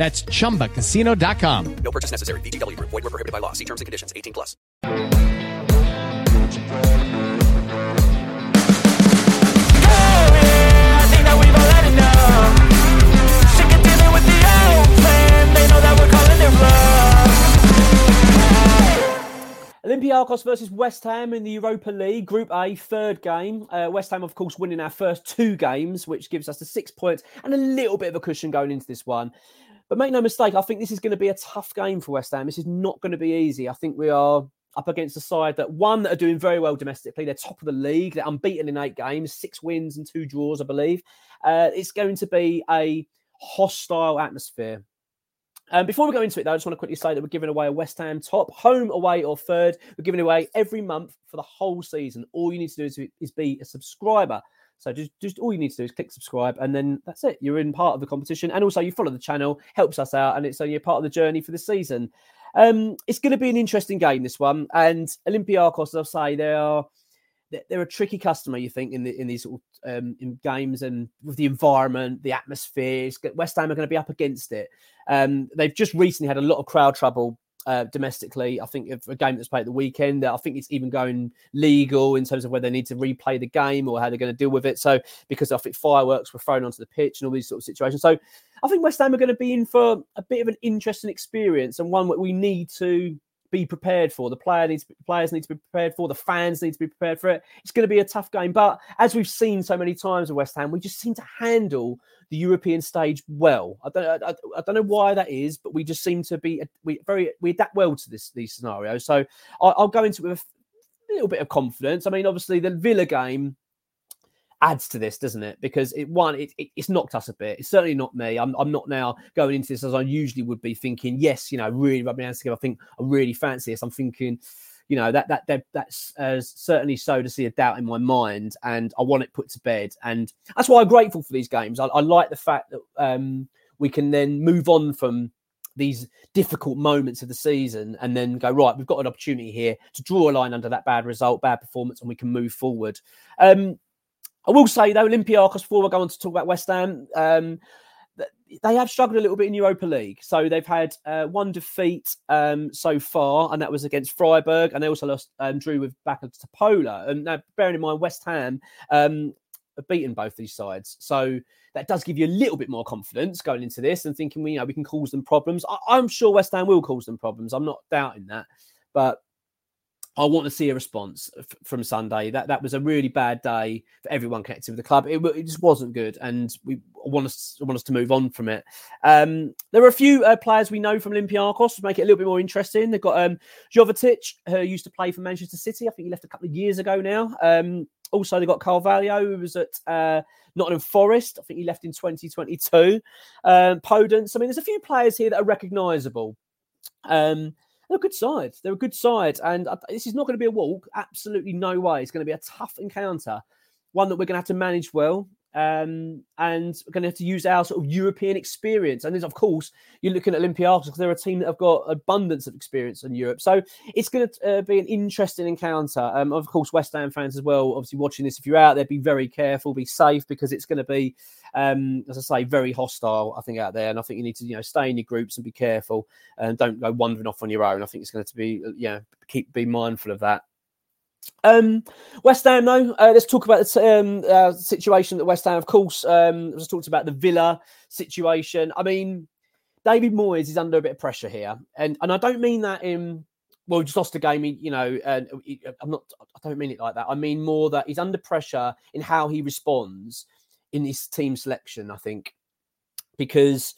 That's ChumbaCasino.com. No purchase necessary. VGW. Void were prohibited by law. See terms and conditions. 18 plus. Olympiacos versus West Ham in the Europa League, Group A, third game. Uh, West Ham, of course, winning our first two games, which gives us the six points and a little bit of a cushion going into this one. But make no mistake, I think this is going to be a tough game for West Ham. This is not going to be easy. I think we are up against a side that one that are doing very well domestically. They're top of the league. They're unbeaten in eight games, six wins and two draws, I believe. Uh, it's going to be a hostile atmosphere. Um, before we go into it, though, I just want to quickly say that we're giving away a West Ham top, home, away, or third. We're giving away every month for the whole season. All you need to do is, is be a subscriber. So just, just all you need to do is click subscribe, and then that's it. You're in part of the competition, and also you follow the channel, helps us out, and it's so you're part of the journey for the season. Um, it's going to be an interesting game, this one, and Olympiacos, as I'll say, they are they're a tricky customer. You think in the in these sort of, um, in games and with the environment, the atmosphere. West Ham are going to be up against it. Um, they've just recently had a lot of crowd trouble uh, domestically. I think of a game that's played at the weekend, I think it's even going legal in terms of whether they need to replay the game or how they're going to deal with it. So because I think fireworks were thrown onto the pitch and all these sort of situations. So I think West Ham are going to be in for a bit of an interesting experience and one that we need to be prepared for. The player needs players need to be prepared for. The fans need to be prepared for it. It's going to be a tough game, but as we've seen so many times with West Ham, we just seem to handle the European stage well. I don't I, I don't know why that is, but we just seem to be uh, we very we adapt well to this these scenarios. So I'll, I'll go into it with a little bit of confidence. I mean, obviously the Villa game adds to this, doesn't it? Because it one, it, it, it's knocked us a bit. It's certainly not me. I'm, I'm not now going into this as I usually would be thinking. Yes, you know, really rub my hands together. I think I really fancy this. I'm thinking, you know, that that, that that's uh, certainly so to see a doubt in my mind, and I want it put to bed. And that's why I'm grateful for these games. I, I like the fact that um, we can then move on from these difficult moments of the season and then go right we've got an opportunity here to draw a line under that bad result bad performance and we can move forward um I will say though, Olympiacos, before we go on to talk about West Ham, um, they have struggled a little bit in Europa League. So they've had uh, one defeat um, so far, and that was against Freiburg, and they also lost um, drew with Backa Topola. And now, bearing in mind, West Ham um, have beaten both these sides, so that does give you a little bit more confidence going into this and thinking we, you know, we can cause them problems. I- am sure West Ham will cause them problems. I'm not doubting that, but I want to see a response f- from Sunday. That that was a really bad day for everyone connected with the club. It, it just wasn't good, and we want us want us to move on from it. Um, there are a few uh, players we know from Olympiacos to make it a little bit more interesting. They've got um, Jovetic, who used to play for Manchester City. I think he left a couple of years ago now. Um, also, they've got Carvalho, who was at uh, Nottingham Forest. I think he left in 2022. Um, Podence. I mean, there's a few players here that are recognisable. Um, they're a good side. They're a good side. And this is not going to be a walk. Absolutely no way. It's going to be a tough encounter, one that we're going to have to manage well. Um, and we're going to have to use our sort of European experience. And then, of course, you're looking at Olympiacos because they're a team that have got abundance of experience in Europe. So it's going to uh, be an interesting encounter. Um, of course, West Ham fans as well, obviously watching this, if you're out there, be very careful, be safe because it's going to be, um, as I say, very hostile, I think, out there. And I think you need to, you know, stay in your groups and be careful and don't go wandering off on your own. I think it's going to be, uh, know, keep be mindful of that. Um, West Ham, though, uh, let's talk about the um, uh, situation that West Ham, of course. Um, just talked about the Villa situation. I mean, David Moyes is under a bit of pressure here, and and I don't mean that in well, just lost a game, you know, and I'm not. I don't mean it like that. I mean more that he's under pressure in how he responds in his team selection. I think because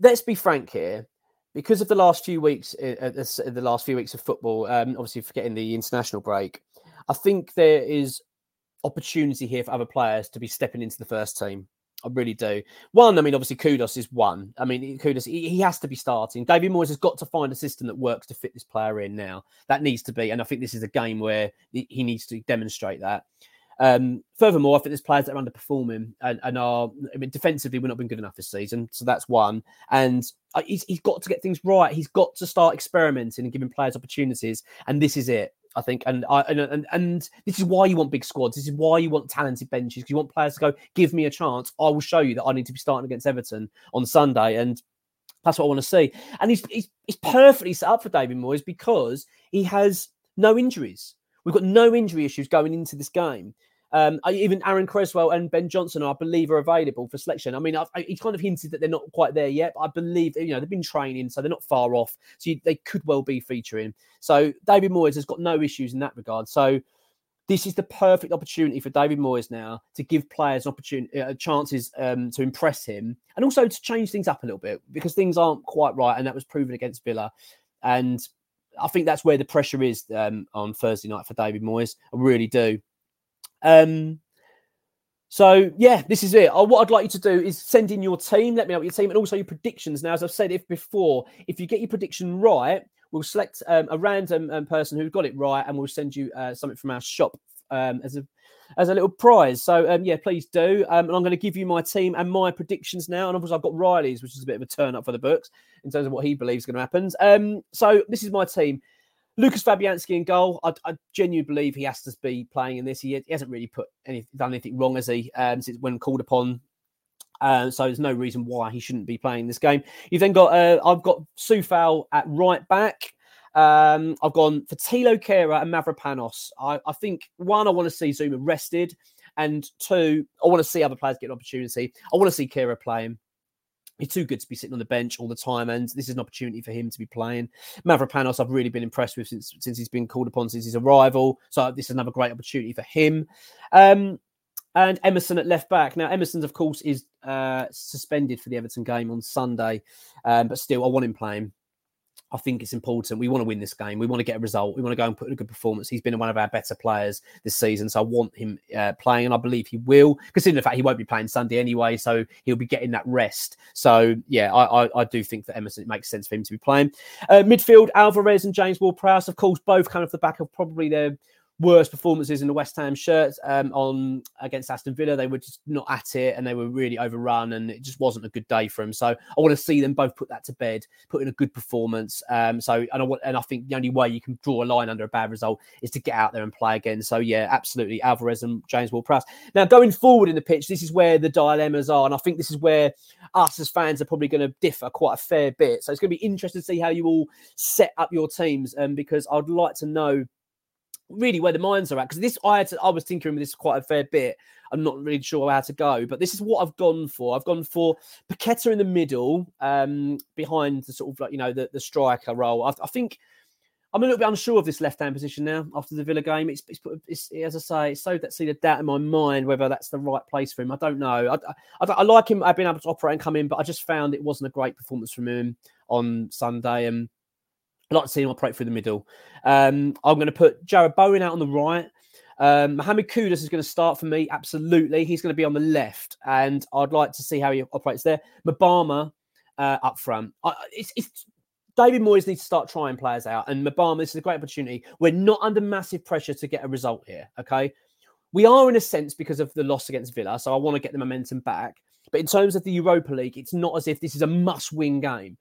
let's be frank here because of the last few weeks, uh, uh, the last few weeks of football, um, obviously forgetting the international break, I think there is opportunity here for other players to be stepping into the first team. I really do. One, I mean, obviously, Kudus is one. I mean, Kudus, he, he, has to be starting. David Moyes has got to find a system that works to fit this player in now. That needs to be, and I think this is a game where he needs to demonstrate that. Um, furthermore, I think there's players that are underperforming and, and, are I mean, defensively we're not been good enough this season, so that's one. And uh, he's, he's got to get things right. He's got to start experimenting and giving players opportunities, and this is it. I think, and I and, and, and this is why you want big squads. This is why you want talented benches because you want players to go, give me a chance. I will show you that I need to be starting against Everton on Sunday, and that's what I want to see. And he's he's, he's perfectly set up for David Moyes because he has no injuries. We've got no injury issues going into this game. Um, even Aaron Cresswell and Ben Johnson, I believe, are available for selection. I mean, I've, I, he's kind of hinted that they're not quite there yet, but I believe you know they've been training, so they're not far off. So you, they could well be featuring. So David Moyes has got no issues in that regard. So this is the perfect opportunity for David Moyes now to give players opportunity uh, chances um, to impress him, and also to change things up a little bit because things aren't quite right, and that was proven against Villa. And I think that's where the pressure is um, on Thursday night for David Moyes. I really do. Um, so yeah, this is it. Uh, what I'd like you to do is send in your team. Let me know your team and also your predictions. Now, as I've said if before, if you get your prediction right, we'll select um, a random um, person who got it right, and we'll send you uh, something from our shop um, as a as a little prize. So um, yeah, please do. Um, and I'm going to give you my team and my predictions now. And obviously, I've got Riley's, which is a bit of a turn up for the books in terms of what he believes is going to happen. Um, so this is my team. Lucas Fabianski in goal. I, I, genuinely believe he has to be playing in this. He, he hasn't really put any, done anything wrong, has he? Um, since when called upon. Uh, so there's no reason why he shouldn't be playing this game. You've then got uh, I've got Coufal at right back. Um, I've gone for Tilo Kehrer and Mavropanos. I, I think one, I want to see Zouma rested, and two, I want to see other players get an opportunity. I want to see Kehrer playing. He's too good to be sitting on the bench all the time, and this is an opportunity for him to be playing. Mavropanos, I've really been impressed with since since he's been called upon since his arrival. So this is another great opportunity for him. Um, and Emerson at left back. Now Emerson, of course, is uh, suspended for the Everton game on Sunday, um, but still, I want him playing. I think it's important. We want to win this game. We want to get a result. We want to go and put in a good performance. He's been one of our better players this season, so I want him uh, playing, and I believe he will. Considering the fact he won't be playing Sunday anyway, so he'll be getting that rest. So yeah, I, I, I do think that Emerson it makes sense for him to be playing. Uh, midfield: Alvarez and James Ward-Prowse, of course, both kind of the back of probably their worst performances in the West Ham shirt um, on against Aston Villa. They were just not at it, and they were really overrun, and it just wasn't a good day for them. So I want to see them both put that to bed, put in a good performance. Um, so and I want, and I think the only way you can draw a line under a bad result is to get out there and play again. So yeah, absolutely, Alvarez and James Ward-Prowse. Now going forward in the pitch, this is where the dilemmas are, and I think this is where us as fans are probably going to differ quite a fair bit. So it's going to be interesting to see how you all set up your teams, um, because I'd like to know really where the minds are at because this I had to, I was tinkering with this quite a fair bit. I'm not really sure how to go, but this is what I've gone for. I've gone for Paqueta in the middle, um, behind the sort of like you know the, the striker role. I, I think I'm a little bit unsure of this left hand position now after the Villa game. It's, it's, it's, as I say, it's so that see the doubt in my mind whether that's the right place for him. I don't know. I, I, I like him. I've been able to operate and come in, but I just found it wasn't a great performance from him on Sunday. And I'd like to see him operate through the middle. Um, I'm going to put Jarrod Bowen out on the right. Um, Mohamed Kudus is going to start for me. Absolutely. He's going to be on the left. And I'd like to see how he operates there. Mubama uh, up front. I, it's, it's, David Moyes needs to start trying players out. And Mubama, this is a great opportunity. We're not under massive pressure to get a result here. Okay. we are in a sense because of the loss against Villa. So I want to get the momentum back. But in terms of the Europa League, it's not as if this is a must-win game.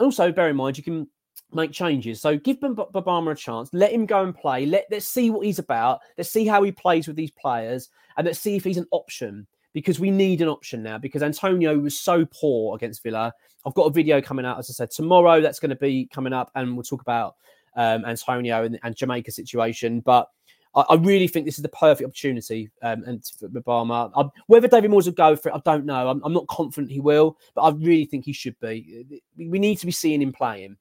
Also, bear in mind you can make changes. So give Mubama a chance. Let him go and play. Let let's see what he's about. Let's see how he plays with these players, and let's see if he's an option because we need an option now. Because Antonio was so poor against Villa. I've got a video coming out, as I said, tomorrow. That's going to be coming up, and we'll talk about um, Antonio and, and Jamaica situation. But I, I, really think this is the perfect opportunity. Um, and for Mubama, I, whether David Moyes will go for it, I don't know. I'm, I'm, not confident he will, but I really think he should be. We need to be seeing him playing.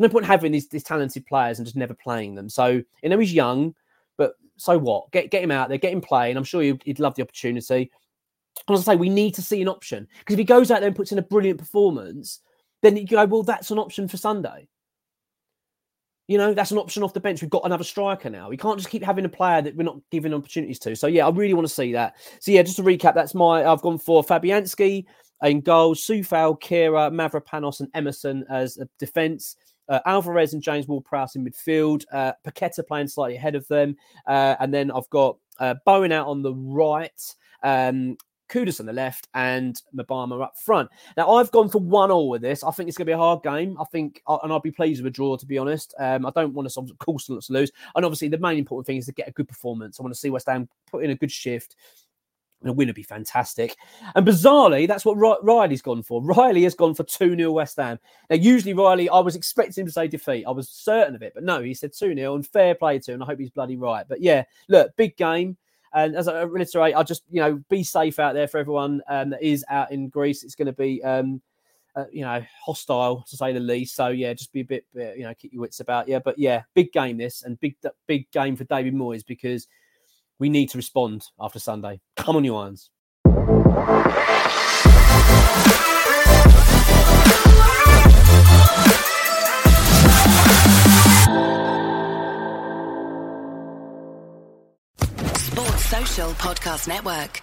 No point having these, these talented players and just never playing them. So you know he's young, but so what? Get get him out there, get him playing. I'm sure he'd, love the opportunity. And as I say, we need to see an option because if he goes out there and puts in a brilliant performance, then you go, well, that's an option for Sunday. You know, that's an option off the bench. We've got another striker now. We can't just keep having a player that we're not giving opportunities to. So yeah, I really want to see that. So yeah, just to recap, that's my I've gone for Fabianski in goal, Coufal, Kehrer, Mavropanos, and Emerson as a defence. Uh, Alvarez and James Ward-Prowse in midfield. Uh, Paqueta playing slightly ahead of them, uh, and then I've got uh, Bowen out on the right. Um, Kudus on the left and Mubama up front. Now, I've gone for one all with this. I think it's going to be a hard game. I think, uh, and I'll be pleased with a draw, to be honest. Um, I don't want us, of course, to lose. And obviously, the main important thing is to get a good performance. I want to see West Ham put in a good shift. And a win would be fantastic. And bizarrely, that's what Riley's gone for. Riley has gone for 2 0 West Ham. Now, usually, Riley, I was expecting him to say defeat. I was certain of it, but no, he said 2 0 and fair play to him. I hope he's bloody right. But yeah, look, big game. And as I reiterate, I'll just you know be safe out there for everyone um, that is out in Greece. It's going to be um, uh, you know hostile to say the least. So yeah, just be a bit, bit you know keep your wits about. Yeah, but yeah, big game this and big big game for David Moyes because we need to respond after Sunday. Come on, you irons. Sports Social Podcast Network.